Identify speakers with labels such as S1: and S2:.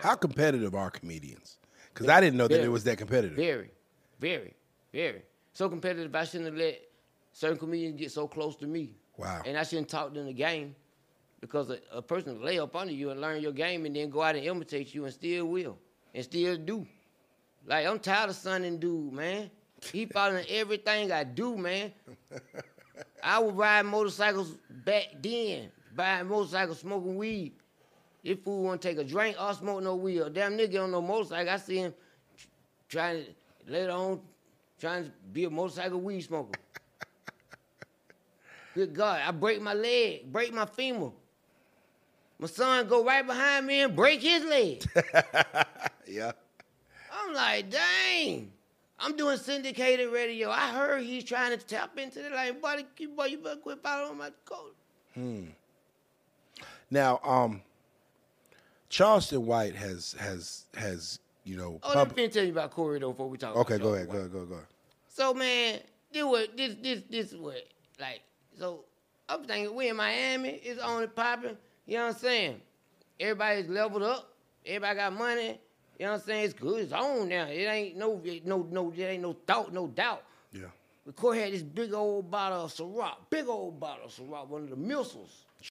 S1: How competitive are comedians? Because I didn't know that
S2: Very.
S1: it was that competitive.
S2: Very, very, very. So competitive, I shouldn't have let certain comedians get so close to me.
S1: Wow.
S2: And I shouldn't talk them the game because a, a person will lay up under you and learn your game and then go out and imitate you and still will and still do. Like, I'm tired of sonning dude, man. He following everything I do, man. I was riding motorcycles back then, buying motorcycles, smoking weed. This fool want to take a drink or smoke no weed. Damn nigga on no motorcycle. I see him trying to later on trying to be a motorcycle weed smoker. Good God, I break my leg, break my femur. My son go right behind me and break his leg.
S1: Yeah.
S2: I'm like, dang. I'm doing syndicated radio. I heard he's trying to tap into the like, buddy, you boy, you better quit following my code. Hmm.
S1: Now, um, Charleston White has has has you know.
S2: Oh,
S1: pub-
S2: let me tell you about Corey though before we talk.
S1: okay,
S2: about
S1: go ahead, go ahead, go ahead, go ahead.
S2: So man, this what this this this what like so I'm thinking we in Miami, it's only popping, you know what I'm saying? Everybody's leveled up, everybody got money, you know what I'm saying? It's good, it's on now. It ain't no no no there ain't no thought, no doubt.
S1: Yeah.
S2: But Corey had this big old bottle of Ciroc, big old bottle of Ciroc, one of the missiles.